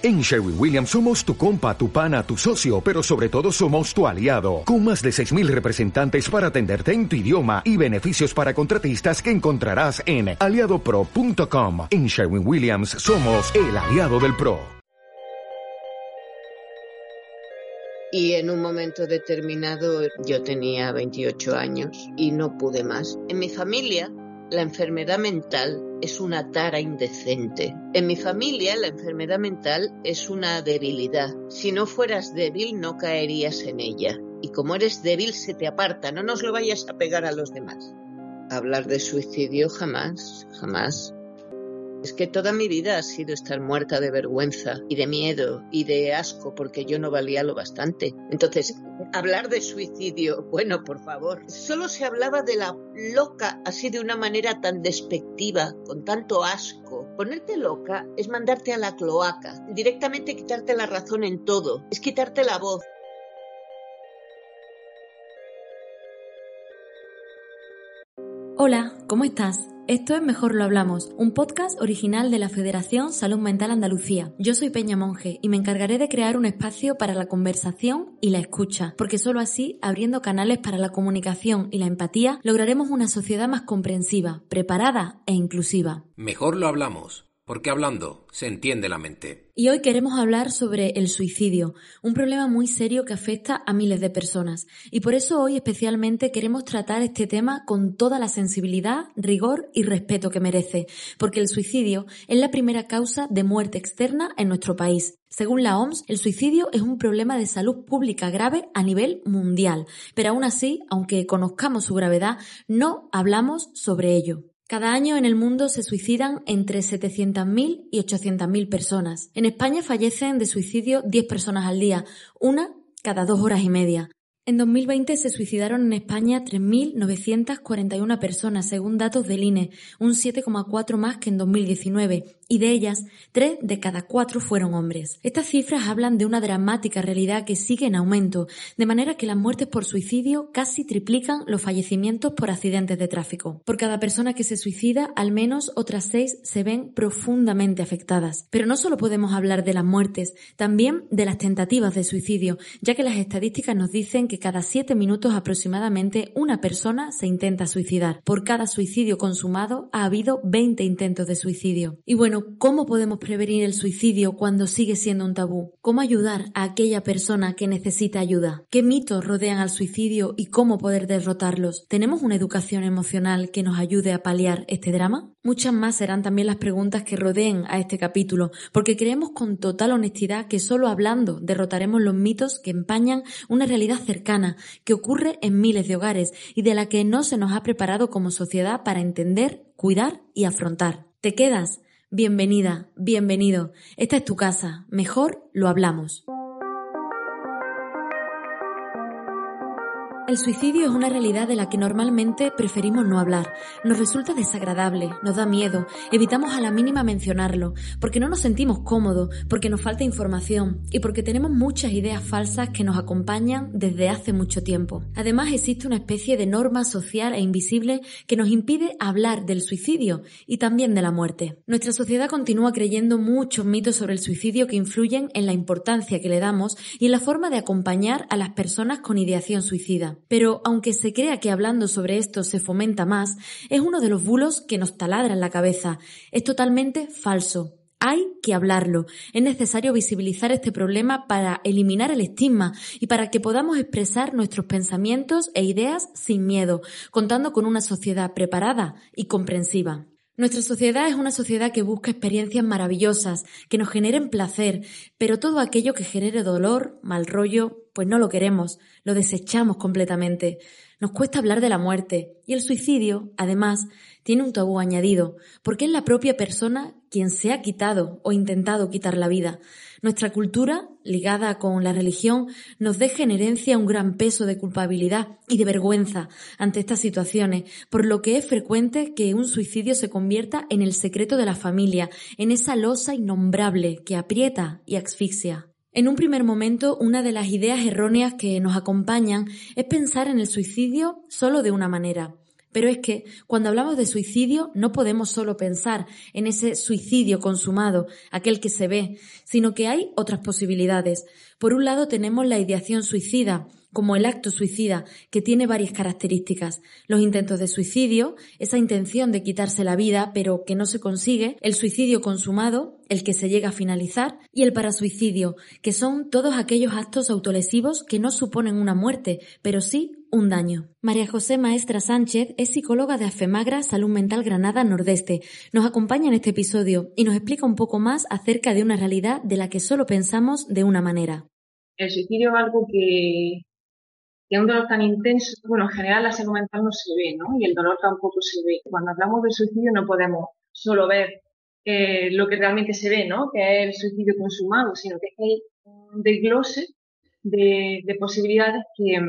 En Sherwin Williams somos tu compa, tu pana, tu socio, pero sobre todo somos tu aliado, con más de 6.000 representantes para atenderte en tu idioma y beneficios para contratistas que encontrarás en aliadopro.com. En Sherwin Williams somos el aliado del PRO. Y en un momento determinado yo tenía 28 años y no pude más. En mi familia la enfermedad mental es una tara indecente. En mi familia la enfermedad mental es una debilidad. Si no fueras débil no caerías en ella. Y como eres débil se te aparta, no nos lo vayas a pegar a los demás. Hablar de suicidio jamás, jamás. Es que toda mi vida ha sido estar muerta de vergüenza y de miedo y de asco porque yo no valía lo bastante. Entonces, hablar de suicidio, bueno, por favor, solo se hablaba de la loca así de una manera tan despectiva, con tanto asco. Ponerte loca es mandarte a la cloaca, directamente quitarte la razón en todo, es quitarte la voz. Hola, ¿cómo estás? Esto es Mejor lo hablamos, un podcast original de la Federación Salud Mental Andalucía. Yo soy Peña Monje y me encargaré de crear un espacio para la conversación y la escucha, porque solo así, abriendo canales para la comunicación y la empatía, lograremos una sociedad más comprensiva, preparada e inclusiva. Mejor lo hablamos, porque hablando se entiende la mente. Y hoy queremos hablar sobre el suicidio, un problema muy serio que afecta a miles de personas. Y por eso hoy especialmente queremos tratar este tema con toda la sensibilidad, rigor y respeto que merece, porque el suicidio es la primera causa de muerte externa en nuestro país. Según la OMS, el suicidio es un problema de salud pública grave a nivel mundial, pero aún así, aunque conozcamos su gravedad, no hablamos sobre ello. Cada año en el mundo se suicidan entre 700.000 y 800.000 personas. En España fallecen de suicidio 10 personas al día, una cada dos horas y media. En 2020 se suicidaron en España 3.941 personas, según datos del INE, un 7,4 más que en 2019, y de ellas, 3 de cada 4 fueron hombres. Estas cifras hablan de una dramática realidad que sigue en aumento, de manera que las muertes por suicidio casi triplican los fallecimientos por accidentes de tráfico. Por cada persona que se suicida, al menos otras 6 se ven profundamente afectadas. Pero no solo podemos hablar de las muertes, también de las tentativas de suicidio, ya que las estadísticas nos dicen que cada siete minutos aproximadamente una persona se intenta suicidar. Por cada suicidio consumado ha habido 20 intentos de suicidio. Y bueno, ¿cómo podemos prevenir el suicidio cuando sigue siendo un tabú? ¿Cómo ayudar a aquella persona que necesita ayuda? ¿Qué mitos rodean al suicidio y cómo poder derrotarlos? ¿Tenemos una educación emocional que nos ayude a paliar este drama? Muchas más serán también las preguntas que rodeen a este capítulo, porque creemos con total honestidad que solo hablando derrotaremos los mitos que empañan una realidad cercana, que ocurre en miles de hogares y de la que no se nos ha preparado como sociedad para entender, cuidar y afrontar. ¿Te quedas? Bienvenida, bienvenido. Esta es tu casa. Mejor lo hablamos. El suicidio es una realidad de la que normalmente preferimos no hablar. Nos resulta desagradable, nos da miedo, evitamos a la mínima mencionarlo, porque no nos sentimos cómodos, porque nos falta información y porque tenemos muchas ideas falsas que nos acompañan desde hace mucho tiempo. Además existe una especie de norma social e invisible que nos impide hablar del suicidio y también de la muerte. Nuestra sociedad continúa creyendo muchos mitos sobre el suicidio que influyen en la importancia que le damos y en la forma de acompañar a las personas con ideación suicida. Pero aunque se crea que hablando sobre esto se fomenta más, es uno de los bulos que nos taladran la cabeza. Es totalmente falso. Hay que hablarlo. Es necesario visibilizar este problema para eliminar el estigma y para que podamos expresar nuestros pensamientos e ideas sin miedo, contando con una sociedad preparada y comprensiva. Nuestra sociedad es una sociedad que busca experiencias maravillosas, que nos generen placer, pero todo aquello que genere dolor, mal rollo, pues no lo queremos, lo desechamos completamente. Nos cuesta hablar de la muerte y el suicidio, además, tiene un tabú añadido, porque es la propia persona quien se ha quitado o intentado quitar la vida. Nuestra cultura, ligada con la religión, nos deja en herencia un gran peso de culpabilidad y de vergüenza ante estas situaciones, por lo que es frecuente que un suicidio se convierta en el secreto de la familia, en esa losa innombrable que aprieta y asfixia. En un primer momento, una de las ideas erróneas que nos acompañan es pensar en el suicidio solo de una manera, Pero es que cuando hablamos de suicidio no podemos solo pensar en ese suicidio consumado, aquel que se ve, sino que hay otras posibilidades. Por un lado tenemos la ideación suicida, como el acto suicida, que tiene varias características. Los intentos de suicidio, esa intención de quitarse la vida, pero que no se consigue, el suicidio consumado, el que se llega a finalizar, y el parasuicidio, que son todos aquellos actos autolesivos que no suponen una muerte, pero sí un daño. María José Maestra Sánchez es psicóloga de Afemagra Salud Mental Granada Nordeste. Nos acompaña en este episodio y nos explica un poco más acerca de una realidad de la que solo pensamos de una manera. El suicidio es algo que, que un dolor tan intenso, bueno, en general la salud mental no se ve, ¿no? Y el dolor tampoco se ve. Cuando hablamos de suicidio no podemos solo ver eh, lo que realmente se ve, ¿no? Que es el suicidio consumado, sino que hay un desglose de, de posibilidades que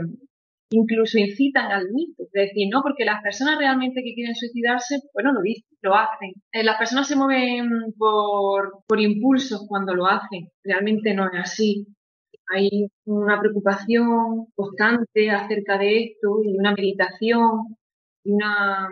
incluso incitan al mito. Es decir, no, porque las personas realmente que quieren suicidarse, bueno, lo dicen, lo hacen. Eh, las personas se mueven por, por impulsos cuando lo hacen. Realmente no es así hay una preocupación constante acerca de esto y una meditación y una,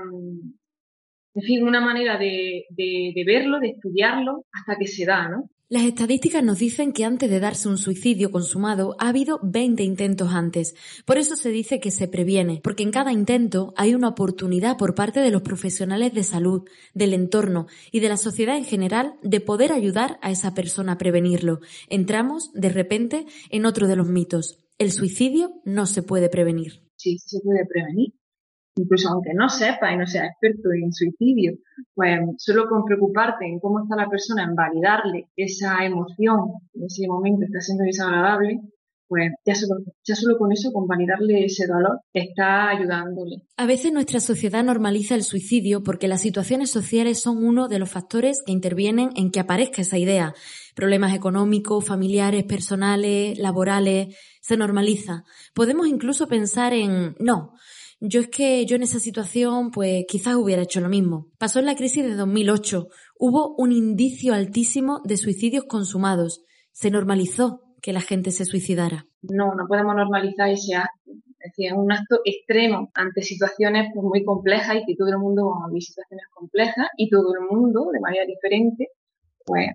en fin, una manera de, de, de verlo, de estudiarlo hasta que se da, ¿no? Las estadísticas nos dicen que antes de darse un suicidio consumado ha habido 20 intentos antes. Por eso se dice que se previene, porque en cada intento hay una oportunidad por parte de los profesionales de salud, del entorno y de la sociedad en general de poder ayudar a esa persona a prevenirlo. Entramos, de repente, en otro de los mitos. El suicidio no se puede prevenir. Sí, se puede prevenir incluso aunque no sepa y no sea experto en suicidio, pues solo con preocuparte en cómo está la persona, en validarle esa emoción en ese momento está siendo desagradable, pues ya solo, ya solo con eso, con validarle ese dolor, está ayudándole. A veces nuestra sociedad normaliza el suicidio porque las situaciones sociales son uno de los factores que intervienen en que aparezca esa idea. Problemas económicos, familiares, personales, laborales, se normaliza. Podemos incluso pensar en, no, yo es que yo en esa situación, pues quizás hubiera hecho lo mismo. Pasó en la crisis de 2008. Hubo un indicio altísimo de suicidios consumados. Se normalizó que la gente se suicidara. No, no podemos normalizar ese acto. Es decir, es un acto extremo ante situaciones pues, muy complejas y que todo el mundo vive situaciones complejas y todo el mundo, de manera diferente, pues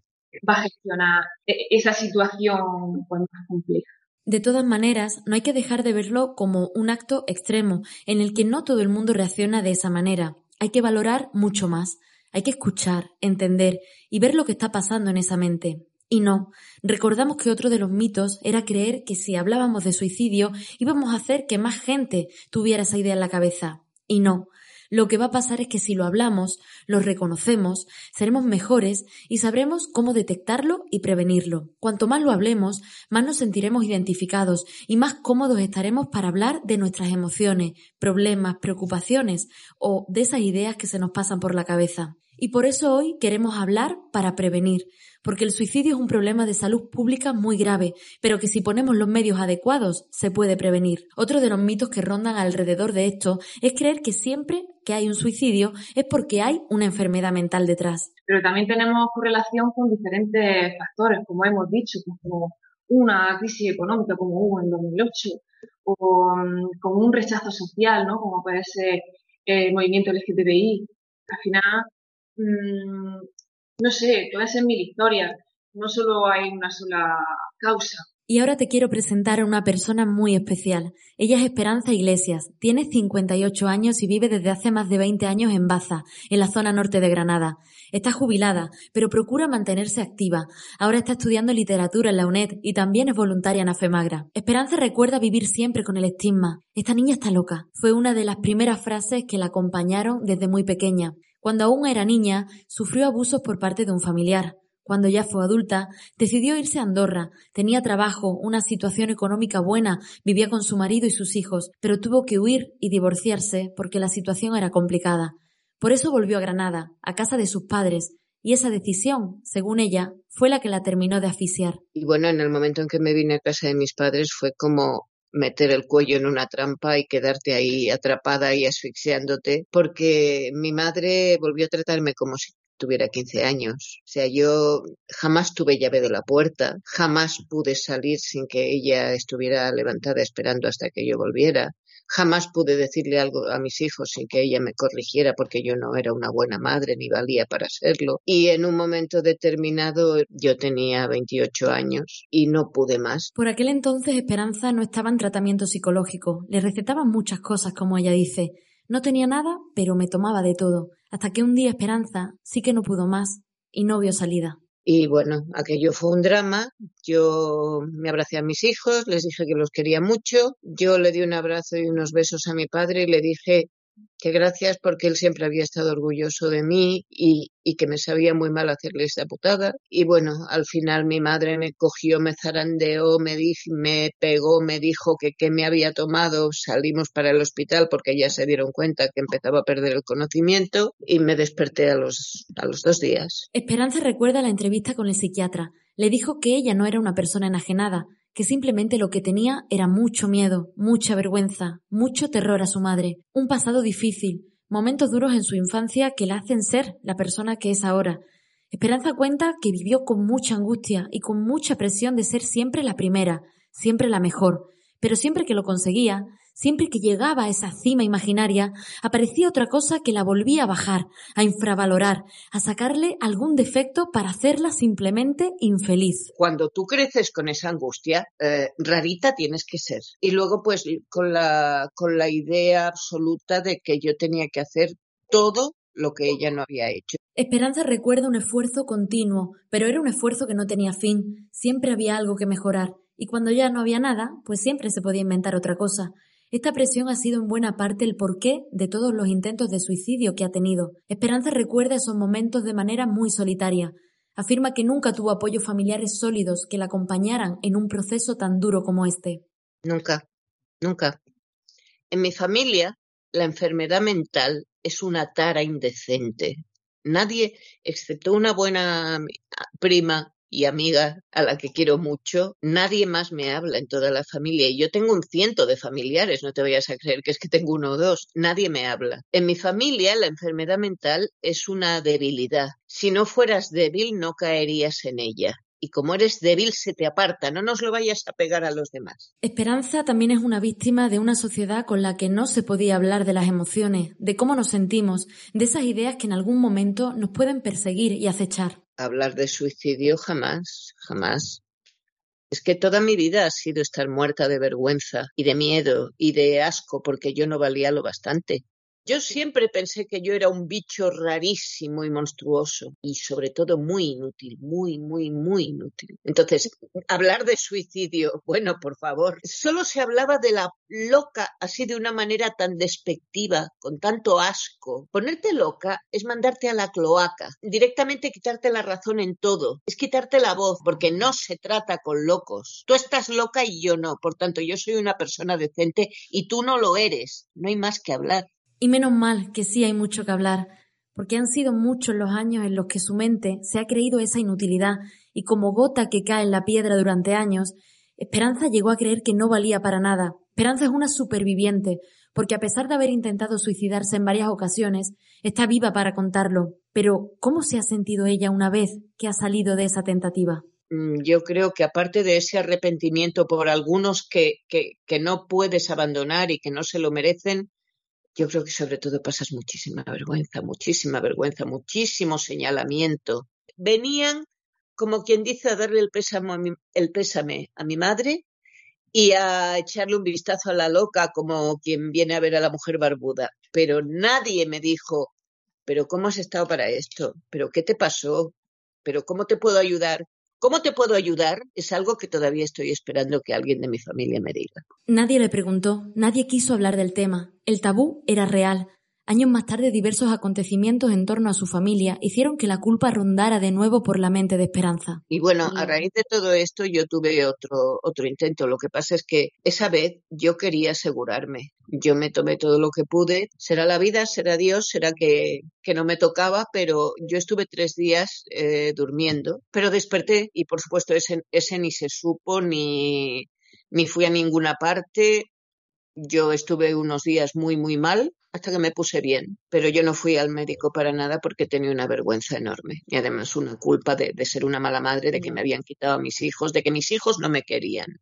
va a gestionar e-, esa situación pues, más compleja. De todas maneras, no hay que dejar de verlo como un acto extremo, en el que no todo el mundo reacciona de esa manera. Hay que valorar mucho más. Hay que escuchar, entender y ver lo que está pasando en esa mente. Y no, recordamos que otro de los mitos era creer que si hablábamos de suicidio íbamos a hacer que más gente tuviera esa idea en la cabeza. Y no, lo que va a pasar es que si lo hablamos, lo reconocemos, seremos mejores y sabremos cómo detectarlo y prevenirlo. Cuanto más lo hablemos, más nos sentiremos identificados y más cómodos estaremos para hablar de nuestras emociones, problemas, preocupaciones o de esas ideas que se nos pasan por la cabeza. Y por eso hoy queremos hablar para prevenir, porque el suicidio es un problema de salud pública muy grave, pero que si ponemos los medios adecuados se puede prevenir. Otro de los mitos que rondan alrededor de esto es creer que siempre que hay un suicidio es porque hay una enfermedad mental detrás. Pero también tenemos correlación con diferentes factores, como hemos dicho, como una crisis económica como hubo en 2008, o con un rechazo social, ¿no? Como puede ser el movimiento LGTBI. Al final, mmm, no sé, puede ser mil historias. No solo hay una sola causa. Y ahora te quiero presentar a una persona muy especial. Ella es Esperanza Iglesias, tiene 58 años y vive desde hace más de 20 años en Baza, en la zona norte de Granada. Está jubilada, pero procura mantenerse activa. Ahora está estudiando literatura en la UNED y también es voluntaria en Afemagra. Esperanza recuerda vivir siempre con el estigma. Esta niña está loca. Fue una de las primeras frases que la acompañaron desde muy pequeña. Cuando aún era niña, sufrió abusos por parte de un familiar. Cuando ya fue adulta, decidió irse a Andorra. Tenía trabajo, una situación económica buena, vivía con su marido y sus hijos, pero tuvo que huir y divorciarse porque la situación era complicada. Por eso volvió a Granada, a casa de sus padres, y esa decisión, según ella, fue la que la terminó de asfixiar. Y bueno, en el momento en que me vine a casa de mis padres fue como meter el cuello en una trampa y quedarte ahí atrapada y asfixiándote, porque mi madre volvió a tratarme como si tuviera 15 años. O sea, yo jamás tuve llave de la puerta, jamás pude salir sin que ella estuviera levantada esperando hasta que yo volviera. Jamás pude decirle algo a mis hijos sin que ella me corrigiera porque yo no era una buena madre ni valía para serlo. Y en un momento determinado yo tenía 28 años y no pude más. Por aquel entonces Esperanza no estaba en tratamiento psicológico. Le recetaban muchas cosas, como ella dice. No tenía nada, pero me tomaba de todo. Hasta que un día Esperanza sí que no pudo más y no vio salida. Y bueno, aquello fue un drama. Yo me abracé a mis hijos, les dije que los quería mucho. Yo le di un abrazo y unos besos a mi padre y le dije que gracias porque él siempre había estado orgulloso de mí y, que me sabía muy mal hacerle esta putada. Y bueno, al final mi madre me cogió, me zarandeó, me, me pegó, me dijo que qué me había tomado. Salimos para el hospital porque ya se dieron cuenta que empezaba a perder el conocimiento y me desperté a los, a los dos días. Esperanza recuerda la entrevista con el psiquiatra. Le dijo que ella no era una persona enajenada, que simplemente lo que tenía era mucho miedo, mucha vergüenza, mucho terror a su madre, un pasado difícil, momentos duros en su infancia que la hacen ser la persona que es ahora. Esperanza cuenta que vivió con mucha angustia y con mucha presión de ser siempre la primera, siempre la mejor, pero siempre que lo conseguía, Siempre que llegaba a esa cima imaginaria, aparecía otra cosa que la volvía a bajar, a infravalorar, a sacarle algún defecto para hacerla simplemente infeliz. Cuando tú creces con esa angustia, eh, rarita tienes que ser. Y luego, pues, con la, con la idea absoluta de que yo tenía que hacer todo lo que ella no había hecho. Esperanza recuerda un esfuerzo continuo, pero era un esfuerzo que no tenía fin. Siempre había algo que mejorar. Y cuando ya no había nada, pues siempre se podía inventar otra cosa. Esta presión ha sido en buena parte el porqué de todos los intentos de suicidio que ha tenido. Esperanza recuerda esos momentos de manera muy solitaria. Afirma que nunca tuvo apoyos familiares sólidos que la acompañaran en un proceso tan duro como este. Nunca, nunca. En mi familia, la enfermedad mental es una tara indecente. Nadie, excepto una buena prima y amiga a la que quiero mucho, nadie más me habla en toda la familia. Y yo tengo un ciento de familiares, no te vayas a creer que es que tengo uno o dos. Nadie me habla. En mi familia la enfermedad mental es una debilidad. Si no fueras débil, no caerías en ella y como eres débil se te aparta, no nos lo vayas a pegar a los demás. Esperanza también es una víctima de una sociedad con la que no se podía hablar de las emociones, de cómo nos sentimos, de esas ideas que en algún momento nos pueden perseguir y acechar hablar de suicidio jamás, jamás. Es que toda mi vida ha sido estar muerta de vergüenza y de miedo y de asco porque yo no valía lo bastante. Yo siempre pensé que yo era un bicho rarísimo y monstruoso y sobre todo muy inútil, muy, muy, muy inútil. Entonces, hablar de suicidio, bueno, por favor, solo se hablaba de la loca así de una manera tan despectiva, con tanto asco. Ponerte loca es mandarte a la cloaca, directamente quitarte la razón en todo, es quitarte la voz, porque no se trata con locos. Tú estás loca y yo no, por tanto, yo soy una persona decente y tú no lo eres. No hay más que hablar. Y menos mal que sí hay mucho que hablar, porque han sido muchos los años en los que su mente se ha creído esa inutilidad y como gota que cae en la piedra durante años, Esperanza llegó a creer que no valía para nada. Esperanza es una superviviente, porque a pesar de haber intentado suicidarse en varias ocasiones, está viva para contarlo. Pero, ¿cómo se ha sentido ella una vez que ha salido de esa tentativa? Mm, yo creo que aparte de ese arrepentimiento por algunos que, que, que no puedes abandonar y que no se lo merecen, yo creo que sobre todo pasas muchísima vergüenza, muchísima vergüenza, muchísimo señalamiento. Venían, como quien dice, a darle el pésame, a mi, el pésame a mi madre y a echarle un vistazo a la loca como quien viene a ver a la mujer barbuda. Pero nadie me dijo, pero ¿cómo has estado para esto? ¿Pero qué te pasó? ¿Pero cómo te puedo ayudar? ¿Cómo te puedo ayudar? Es algo que todavía estoy esperando que alguien de mi familia me diga. Nadie le preguntó, nadie quiso hablar del tema. El tabú era real, Años más tarde, diversos acontecimientos en torno a su familia hicieron que la culpa rondara de nuevo por la mente de Esperanza. Y bueno, a raíz de todo esto yo tuve otro, otro intento. Lo que pasa es que esa vez yo quería asegurarme. Yo me tomé todo lo que pude. Será la vida, será Dios, será que, que no me tocaba, pero yo estuve tres días eh, durmiendo. Pero desperté y por supuesto ese, ese ni se supo ni, ni fui a ninguna parte. Yo estuve unos días muy, muy mal hasta que me puse bien, pero yo no fui al médico para nada porque tenía una vergüenza enorme y además una culpa de, de ser una mala madre, de que me habían quitado a mis hijos, de que mis hijos no me querían.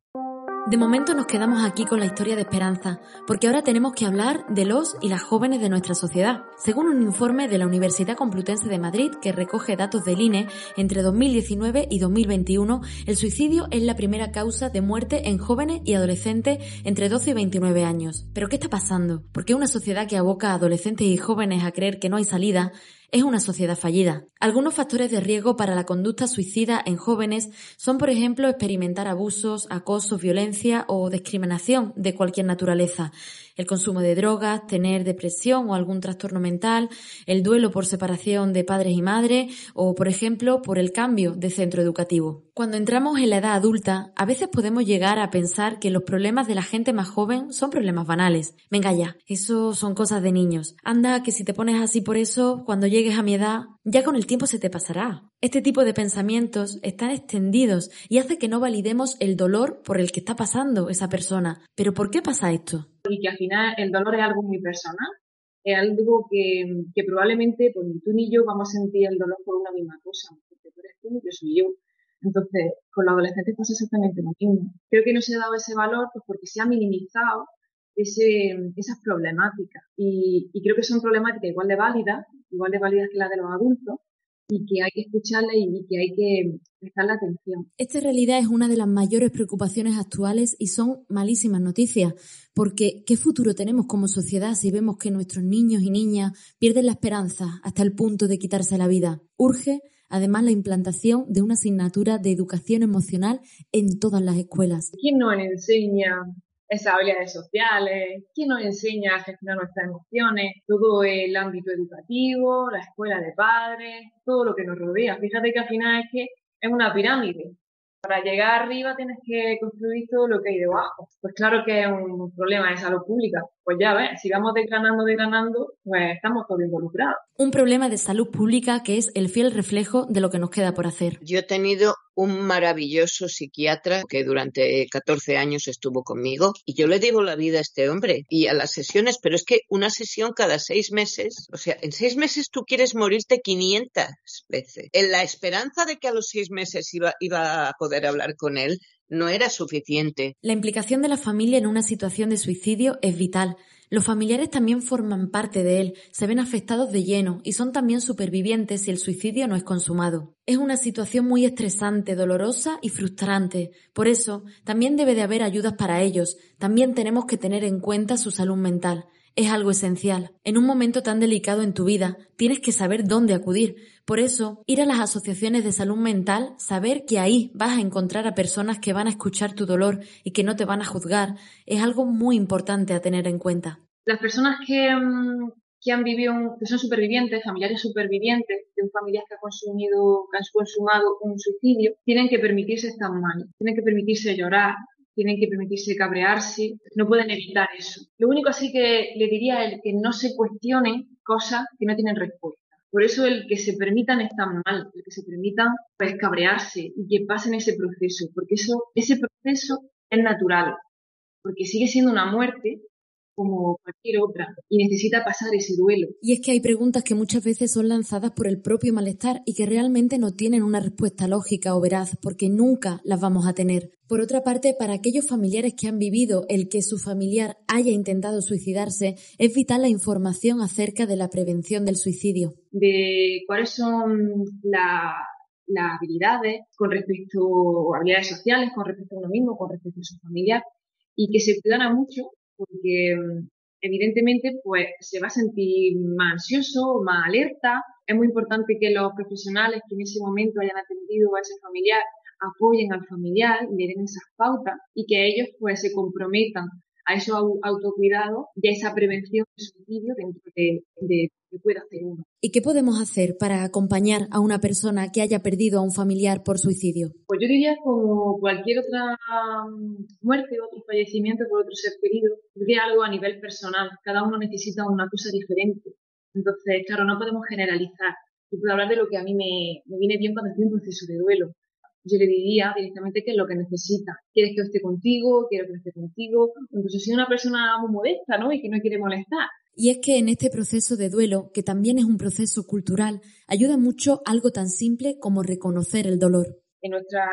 De momento nos quedamos aquí con la historia de Esperanza, porque ahora tenemos que hablar de los y las jóvenes de nuestra sociedad. Según un informe de la Universidad Complutense de Madrid que recoge datos del INE, entre 2019 y 2021, el suicidio es la primera causa de muerte en jóvenes y adolescentes entre 12 y 29 años. ¿Pero qué está pasando? ¿Por qué una sociedad que aboca a adolescentes y jóvenes a creer que no hay salida es una sociedad fallida. Algunos factores de riesgo para la conducta suicida en jóvenes son, por ejemplo, experimentar abusos, acoso, violencia o discriminación de cualquier naturaleza, el consumo de drogas, tener depresión o algún trastorno mental, el duelo por separación de padres y madres o, por ejemplo, por el cambio de centro educativo. Cuando entramos en la edad adulta, a veces podemos llegar a pensar que los problemas de la gente más joven son problemas banales. Venga ya, eso son cosas de niños. Anda, que si te pones así por eso, cuando llegues a mi edad, ya con el tiempo se te pasará. Este tipo de pensamientos están extendidos y hace que no validemos el dolor por el que está pasando esa persona. Pero ¿por qué pasa esto? Y que al final el dolor es algo muy personal, es algo que, probablemente pues, ni tú ni yo vamos a sentir el dolor por una misma cosa, porque tú eres tú yo soy yo. Entonces, con los adolescentes pasa exactamente lo mismo. Creo que no se ha dado ese valor pues porque se ha minimizado ese, esas problemáticas. Y, y creo que son problemáticas igual de válidas, igual de válidas que las de los adultos, y que hay que escucharla y que hay que prestarle atención. Esta realidad es una de las mayores preocupaciones actuales y son malísimas noticias, porque ¿qué futuro tenemos como sociedad si vemos que nuestros niños y niñas pierden la esperanza hasta el punto de quitarse la vida? Urge además la implantación de una asignatura de educación emocional en todas las escuelas. ¿Quién nos enseña esas habilidades sociales, quién nos enseña a gestionar nuestras emociones, todo el ámbito educativo, la escuela de padres, todo lo que nos rodea. Fíjate que al final es que es una pirámide. Para llegar arriba tienes que construir todo lo que hay debajo. Pues claro que es un problema de salud pública. Pues ya ves, si vamos desgranando, desgranando, pues estamos todos involucrados. Un problema de salud pública que es el fiel reflejo de lo que nos queda por hacer. Yo he tenido un maravilloso psiquiatra que durante 14 años estuvo conmigo y yo le digo la vida a este hombre y a las sesiones, pero es que una sesión cada seis meses, o sea, en seis meses tú quieres morirte 500 veces. En la esperanza de que a los seis meses iba, iba a poder hablar con él, no era suficiente. La implicación de la familia en una situación de suicidio es vital. Los familiares también forman parte de él, se ven afectados de lleno y son también supervivientes si el suicidio no es consumado. Es una situación muy estresante, dolorosa y frustrante. Por eso, también debe de haber ayudas para ellos. También tenemos que tener en cuenta su salud mental es algo esencial. En un momento tan delicado en tu vida, tienes que saber dónde acudir. Por eso, ir a las asociaciones de salud mental, saber que ahí vas a encontrar a personas que van a escuchar tu dolor y que no te van a juzgar, es algo muy importante a tener en cuenta. Las personas que, mm, que han vivido, que son supervivientes, familiares supervivientes de un que ha consumido, que ha consumado un suicidio, tienen que permitirse estar mal, tienen que permitirse llorar, tienen que permitirse cabrearse, no pueden evitar eso. Lo único así que le diría es que no se cuestionen cosas que no tienen respuesta. Por eso el que se permitan estar mal, el que se permitan pues cabrearse y que pasen ese proceso, porque eso, ese proceso es natural, porque sigue siendo una muerte, como cualquier otra y necesita pasar ese duelo. Y es que hay preguntas que muchas veces son lanzadas por el propio malestar y que realmente no tienen una respuesta lógica o veraz porque nunca las vamos a tener. Por otra parte, para aquellos familiares que han vivido el que su familiar haya intentado suicidarse, es vital la información acerca de la prevención del suicidio. De cuáles son las habilidades con respecto a habilidades sociales, con respecto a uno mismo, con respecto a su familiar, y que se cuidan mucho porque mm, evidentemente pues se va a sentir más ansioso, más alerta. Es muy importante que los profesionales que en ese momento hayan atendido a ese familiar apoyen al familiar le den esas pautas y que ellos pues se comprometan a esos autocuidados y a esa prevención de suicidio dentro de, de, que pueda hacer uno. ¿Y qué podemos hacer para acompañar a una persona que haya perdido a un familiar por suicidio? Pues yo diría como cualquier otra mm, muerte, otro fallecimiento por otro ser querido, diría algo a nivel personal. Cada uno necesita una cosa diferente. Entonces, claro, no podemos generalizar. Yo puedo hablar de lo que a mí me, me viene bien cuando estoy en un proceso de duelo yo le diría directamente qué es lo que necesita. ¿Quieres que yo esté contigo? ¿Quiero que esté contigo? Incluso si es una persona muy modesta, ¿no? Y que no quiere molestar. Y es que en este proceso de duelo, que también es un proceso cultural, ayuda mucho algo tan simple como reconocer el dolor. En nuestra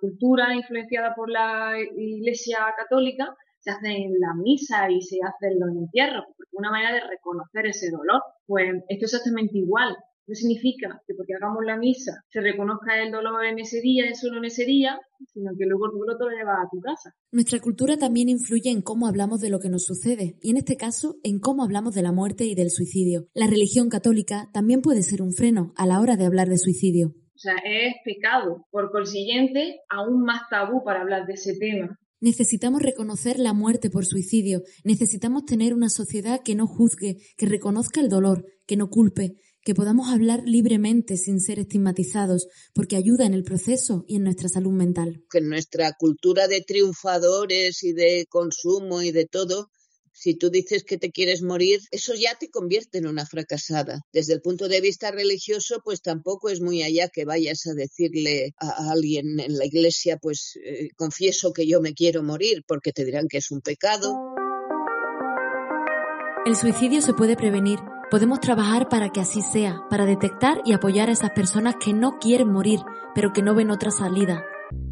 cultura, influenciada por la Iglesia Católica, se hacen las misas y se hacen los entierros, porque una manera de reconocer ese dolor. Pues esto es exactamente igual. No significa que porque hagamos la misa se reconozca el dolor en ese día, es solo en ese día, sino que luego tú lo llevas a tu casa. Nuestra cultura también influye en cómo hablamos de lo que nos sucede, y en este caso, en cómo hablamos de la muerte y del suicidio. La religión católica también puede ser un freno a la hora de hablar de suicidio. O sea, es pecado. Por consiguiente, aún más tabú para hablar de ese tema. Necesitamos reconocer la muerte por suicidio, necesitamos tener una sociedad que no juzgue, que reconozca el dolor, que no culpe, que podamos hablar libremente sin ser estigmatizados, porque ayuda en el proceso y en nuestra salud mental. Que nuestra cultura de triunfadores y de consumo y de todo si tú dices que te quieres morir, eso ya te convierte en una fracasada. Desde el punto de vista religioso, pues tampoco es muy allá que vayas a decirle a alguien en la iglesia, pues eh, confieso que yo me quiero morir, porque te dirán que es un pecado. El suicidio se puede prevenir. Podemos trabajar para que así sea, para detectar y apoyar a esas personas que no quieren morir, pero que no ven otra salida.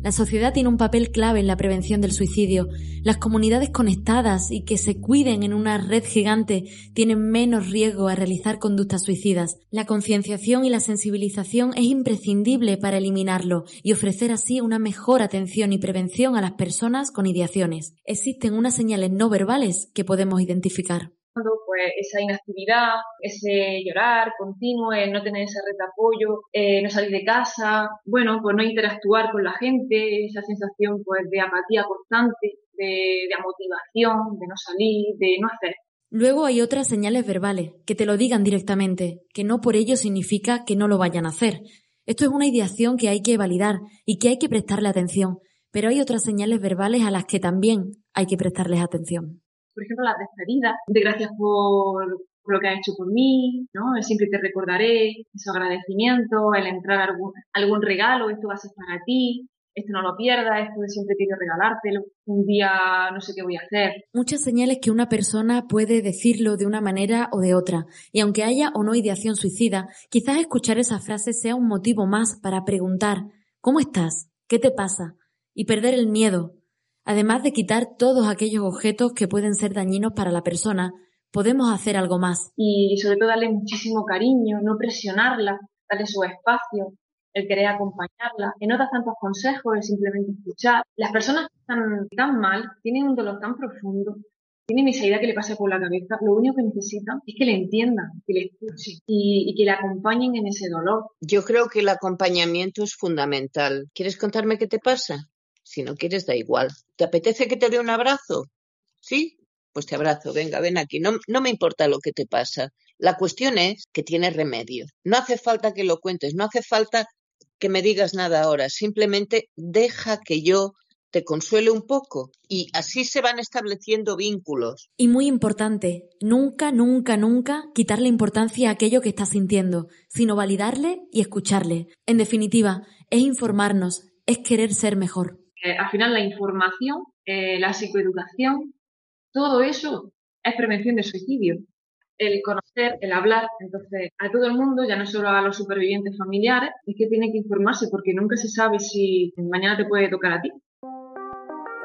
La sociedad tiene un papel clave en la prevención del suicidio. Las comunidades conectadas y que se cuiden en una red gigante tienen menos riesgo a realizar conductas suicidas. La concienciación y la sensibilización es imprescindible para eliminarlo y ofrecer así una mejor atención y prevención a las personas con ideaciones. Existen unas señales no verbales que podemos identificar pues esa inactividad, ese llorar continuo, no tener esa red de apoyo, eh, no salir de casa, bueno, pues no interactuar con la gente, esa sensación pues de apatía constante, de, de amotivación, de no salir, de no hacer. Luego hay otras señales verbales, que te lo digan directamente, que no por ello significa que no lo vayan a hacer. Esto es una ideación que hay que validar y que hay que prestarle atención, pero hay otras señales verbales a las que también hay que prestarles atención por ejemplo, las despedidas, de gracias por, lo que has hecho por mí, ¿no? Siempre te recordaré, ese agradecimiento, el entrar algún, algún regalo, esto va a ser para ti, esto no lo pierdas, esto siempre quiero regalártelo, un día no sé qué voy a hacer. Muchas señales que una persona puede decirlo de una manera o de otra, y aunque haya o no ideación suicida, quizás escuchar esas frases sea un motivo más para preguntar ¿Cómo estás? ¿Qué te pasa? y perder el miedo, Además de quitar todos aquellos objetos que pueden ser dañinos para la persona, podemos hacer algo más. Y sobre todo darle muchísimo cariño, no presionarla, darle su espacio, el querer acompañarla, que no da tantos consejos, es simplemente escuchar. Las personas que están tan mal, tienen un dolor tan profundo, tienen esa idea que le pasa por la cabeza, lo único que necesitan es que le entiendan, que le escuchen y, y, que le acompañen en ese dolor. Yo creo que el acompañamiento es fundamental. ¿Quieres contarme qué te pasa? Si no quieres, da igual. ¿Te apetece que te dé un abrazo? ¿Sí? Pues te abrazo, venga, ven aquí. No, no me importa lo que te pasa. La cuestión es que tiene remedio. No hace falta que lo cuentes, no hace falta que me digas nada ahora. Simplemente deja que yo te consuele un poco y así se van estableciendo vínculos. Y muy importante, nunca, nunca, nunca quitarle importancia a aquello que estás sintiendo, sino validarle y escucharle. En definitiva, es informarnos, es querer ser mejor. Al final la información, eh, la psicoeducación, todo eso es prevención de suicidio. El conocer, el hablar, entonces a todo el mundo, ya no solo a los supervivientes familiares, es que tiene que informarse porque nunca se sabe si mañana te puede tocar a ti.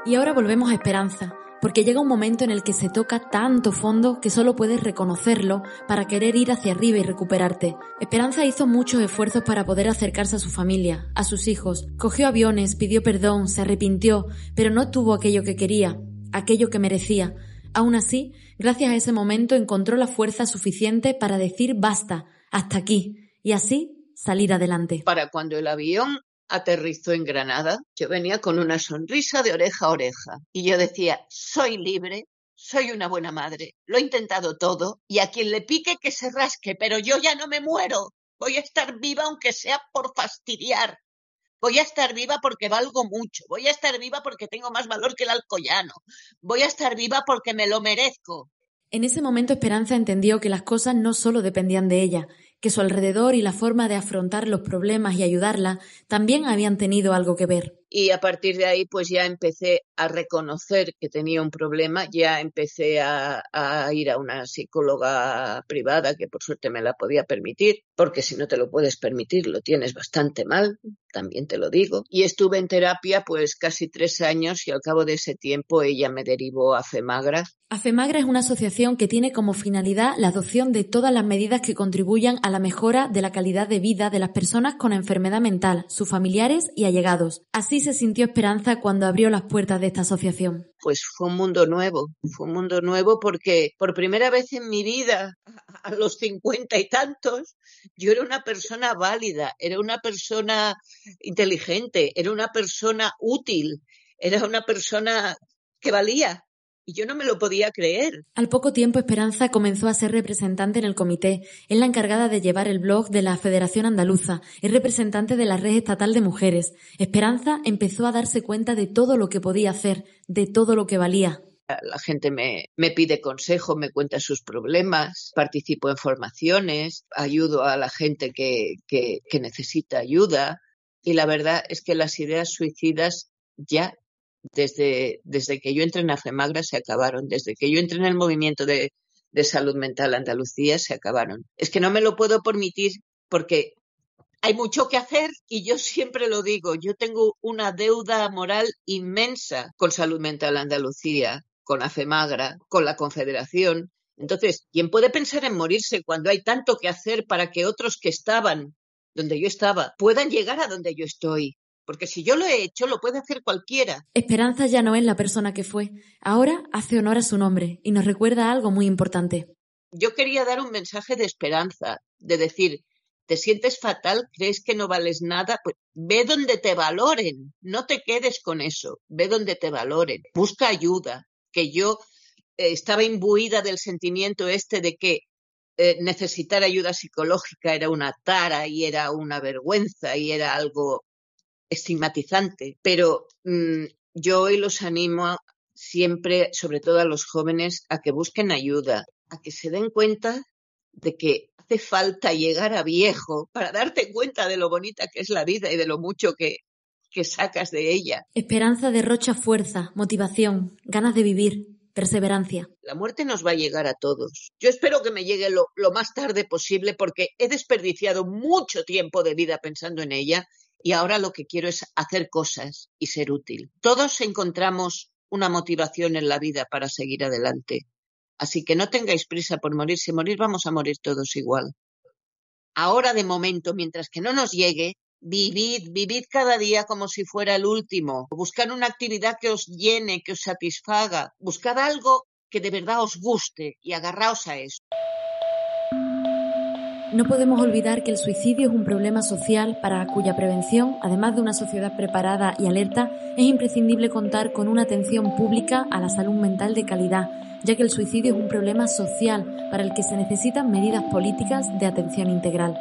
Y ahora volvemos a Esperanza, porque llega un momento en el que se toca tanto fondo que solo puedes reconocerlo para querer ir hacia arriba y recuperarte. Esperanza hizo muchos esfuerzos para poder acercarse a su familia, a sus hijos, cogió aviones, pidió perdón, se arrepintió, pero no tuvo aquello que quería, aquello que merecía. Aún así, gracias a ese momento encontró la fuerza suficiente para decir basta, hasta aquí, y así salir adelante. Para cuando el avión aterrizó en Granada, yo venía con una sonrisa de oreja a oreja y yo decía, soy libre, soy una buena madre, lo he intentado todo y a quien le pique que se rasque, pero yo ya no me muero, voy a estar viva aunque sea por fastidiar. Voy a estar viva porque valgo mucho. Voy a estar viva porque tengo más valor que el alcoyano. Voy a estar viva porque me lo merezco. En ese momento Esperanza entendió que las cosas no solo dependían de ella, que su alrededor y la forma de afrontar los problemas y ayudarla también habían tenido algo que ver. Y a partir de ahí pues ya empecé a reconocer que tenía un problema, ya empecé a, ir a una psicóloga privada que por suerte me la podía permitir, porque si no te lo puedes permitir lo tienes bastante mal, también te lo digo. Y estuve en terapia pues casi tres años y al cabo de ese tiempo ella me derivó a FEMAGRA. AFEMAGRA es una asociación que tiene como finalidad la adopción de todas las medidas que contribuyan a la mejora de la calidad de vida de las personas con enfermedad mental, sus familiares y allegados. Así se sintió Esperanza cuando abrió las puertas de esta asociación? Pues fue un mundo nuevo, fue un mundo nuevo porque por primera vez en mi vida, a los cincuenta y tantos, yo era una persona válida, era una persona inteligente, era una persona útil, era una persona que valía y yo no me lo podía creer. Al poco tiempo, Esperanza comenzó a ser representante en el comité. Es la encargada de llevar el blog de la Federación Andaluza. Es representante de la Red Estatal de Mujeres. Esperanza empezó a darse cuenta de todo lo que podía hacer, de todo lo que valía. La gente me, me pide consejo, me cuenta sus problemas, participo en formaciones, ayudo a la gente que, que, que necesita ayuda. Y la verdad es que las ideas suicidas ya desde, desde que yo entré en AFEMAGRA se acabaron, desde que yo entré en el movimiento de, de salud mental Andalucía se acabaron. Es que no me lo puedo permitir porque hay mucho que hacer y yo siempre lo digo, yo tengo una deuda moral inmensa con Salud Mental Andalucía, con AFEMAGRA, con la Confederación. Entonces, ¿quién puede pensar en morirse cuando hay tanto que hacer para que otros que estaban donde yo estaba puedan llegar a donde yo estoy? Porque si yo lo he hecho, lo puede hacer cualquiera. Esperanza ya no es la persona que fue. Ahora hace honor a su nombre y nos recuerda algo muy importante. Yo quería dar un mensaje de esperanza, de decir, te sientes fatal, crees que no vales nada, pues ve donde te valoren, no te quedes con eso, ve donde te valoren, busca ayuda, que yo eh, estaba imbuida del sentimiento este de que eh, necesitar ayuda psicológica era una tara y era una vergüenza y era algo estigmatizante, pero mm, yo hoy los animo siempre, sobre todo a los jóvenes, a que busquen ayuda, a que se den cuenta de que hace falta llegar a viejo para darte cuenta de lo bonita que es la vida y de lo mucho que, que sacas de ella. Esperanza derrocha fuerza, motivación, ganas de vivir, perseverancia. La muerte nos va a llegar a todos. Yo espero que me llegue lo, lo más tarde posible porque he desperdiciado mucho tiempo de vida pensando en ella y ahora lo que quiero es hacer cosas y ser útil. Todos encontramos una motivación en la vida para seguir adelante. Así que no tengáis prisa por morir. Si morir, vamos a morir todos igual. Ahora, de momento, mientras que no nos llegue, vivid, vivid cada día como si fuera el último. Buscad una actividad que os llene, que os satisfaga. Buscad algo que de verdad os guste y agarraos a eso. No podemos olvidar que el suicidio es un problema social para cuya prevención, además de una sociedad preparada y alerta, es imprescindible contar con una atención pública a la salud mental de calidad, ya que el suicidio es un problema social para el que se necesitan medidas políticas de atención integral.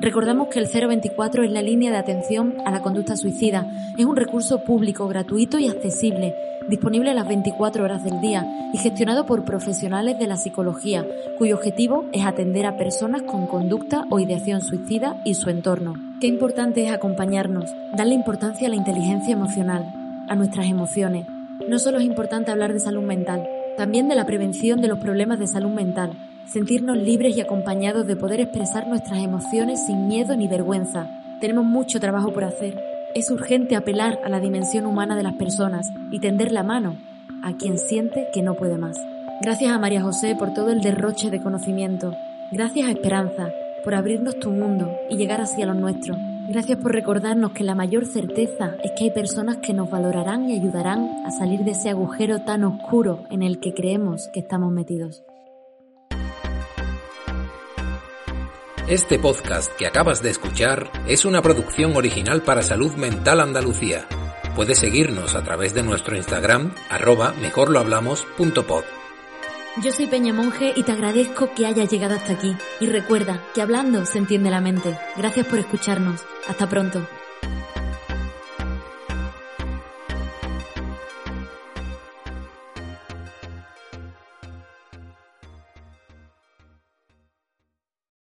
Recordamos que el 024 es la línea de atención a la conducta suicida. Es un recurso público, gratuito y accesible, disponible las 24 horas del día y gestionado por profesionales de la psicología, cuyo objetivo es atender a personas con conducta o ideación suicida y su entorno. Qué importante es acompañarnos, darle importancia a la inteligencia emocional, a nuestras emociones. No solo es importante hablar de salud mental, también de la prevención de los problemas de salud mental sentirnos libres y acompañados de poder expresar nuestras emociones sin miedo ni vergüenza. Tenemos mucho trabajo por hacer. Es urgente apelar a la dimensión humana de las personas y tender la mano a quien siente que no puede más. Gracias a María José por todo el derroche de conocimiento. Gracias a Esperanza por abrirnos tu mundo y llegar así a los nuestros. Gracias por recordarnos que la mayor certeza es que hay personas que nos valorarán y ayudarán a salir de ese agujero tan oscuro en el que creemos que estamos metidos. Este podcast que acabas de escuchar es una producción original para Salud Mental Andalucía. Puedes seguirnos a través de nuestro Instagram, arroba mejorlohablamos.pod. Yo soy Peña Monje y te agradezco que hayas llegado hasta aquí. Y recuerda que hablando se entiende la mente. Gracias por escucharnos. Hasta pronto.